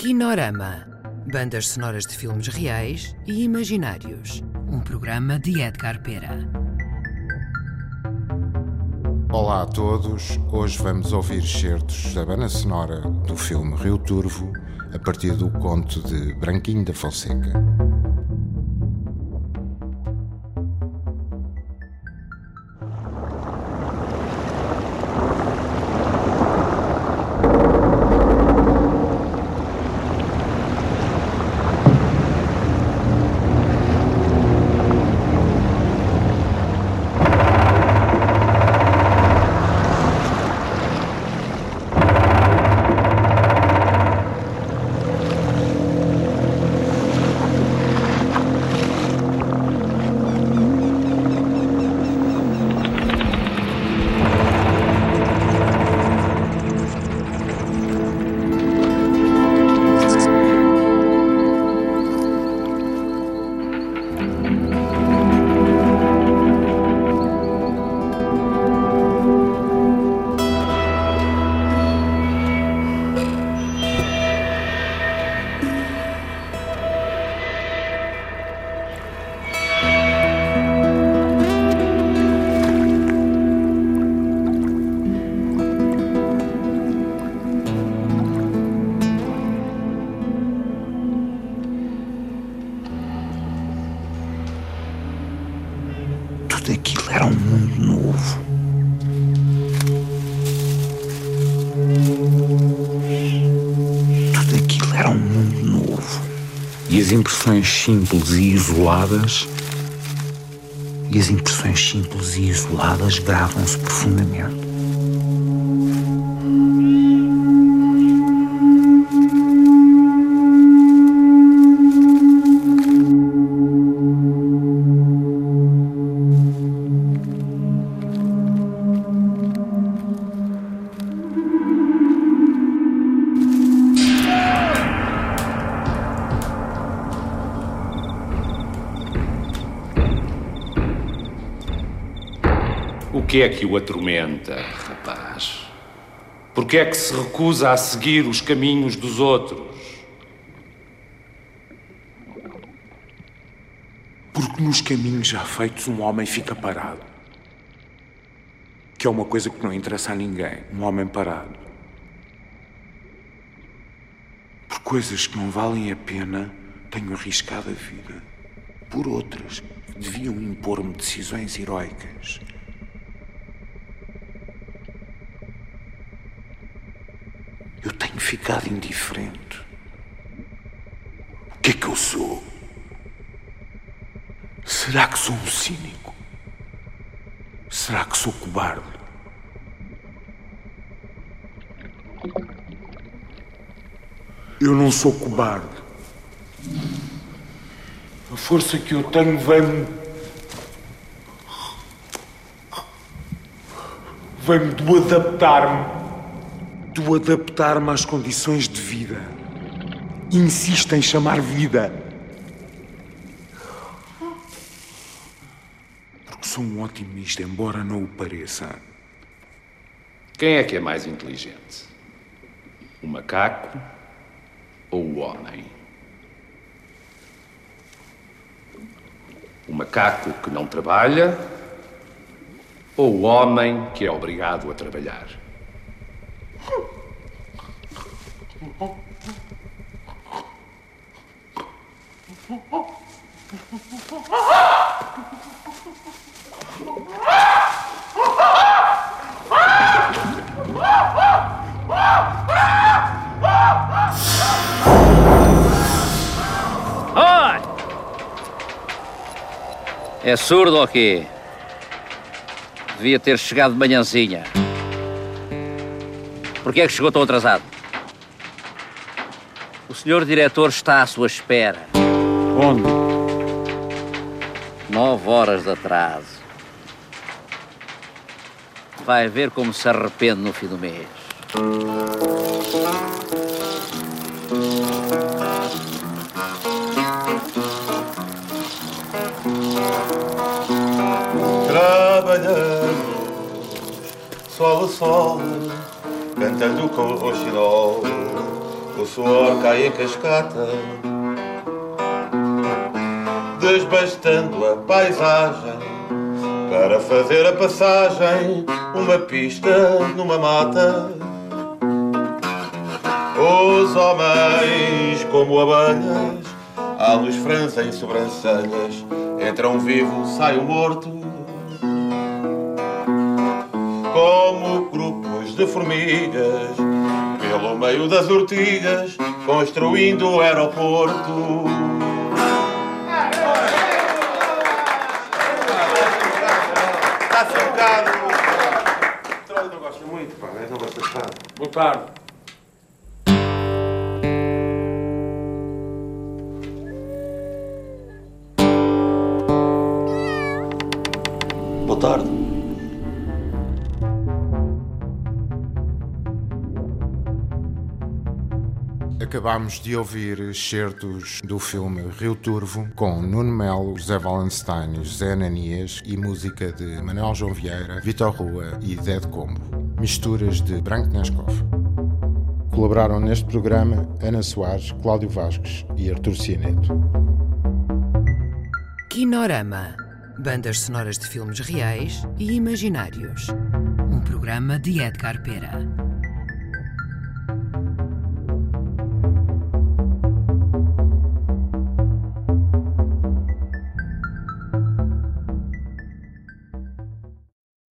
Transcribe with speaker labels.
Speaker 1: Kinorama. Bandas sonoras de filmes reais e imaginários. Um programa de Edgar Pera.
Speaker 2: Olá a todos. Hoje vamos ouvir certos da banda sonora do filme Rio Turvo, a partir do conto de Branquinho da Fonseca.
Speaker 3: Era um mundo novo. Tudo aquilo era um mundo novo. E as impressões simples e isoladas. E as impressões simples e isoladas gravam-se profundamente.
Speaker 4: Que é que o atormenta, rapaz? Por que é que se recusa a seguir os caminhos dos outros?
Speaker 5: Porque nos caminhos já feitos um homem fica parado. Que é uma coisa que não interessa a ninguém, um homem parado. Por coisas que não valem a pena, tenho arriscado a vida. Por outras deviam impor-me decisões heroicas. Eu tenho ficado indiferente. O que é que eu sou? Será que sou um cínico? Será que sou cobarde? Eu não sou cobarde. A força que eu tenho vem-me. vem-me do adaptar-me. Do adaptar-me às condições de vida. Insisto em chamar vida. Porque sou um otimista, embora não o pareça.
Speaker 4: Quem é que é mais inteligente? O macaco ou o homem? O macaco que não trabalha ou o homem que é obrigado a trabalhar?
Speaker 6: É surdo ou quê? Devia ter chegado de manhãzinha. Porquê é que chegou tão atrasado? O senhor diretor está à sua espera.
Speaker 5: Onde?
Speaker 6: Nove horas de atraso. Vai ver como se arrepende no fim do mês.
Speaker 7: Trabalhamos sol a sol, cantando com o xiló, o suor cai em cascata, desbastando a paisagem para fazer a passagem, uma pista numa mata. Os homens, como abelhas, à luz franza em sobrancelhas, entram vivo, saem morto. Como grupos de formigas, pelo meio das ortigas, construindo o aeroporto. Está-se um bocado. Não gosto muito, pá, não gosto de estar.
Speaker 4: Boa tarde.
Speaker 7: Boa tarde.
Speaker 2: Acabámos de ouvir excertos do filme Rio Turvo com Nuno Melo, José Valenstein, José Ananias e música de Manuel João Vieira, Vitor Rua e Zé de Combo. Misturas de Branco Nescoff. Colaboraram neste programa Ana Soares, Cláudio Vasques e Artur Cianeto.
Speaker 1: Kinorama. Bandas sonoras de filmes reais e imaginários. Um programa de Edgar Pera.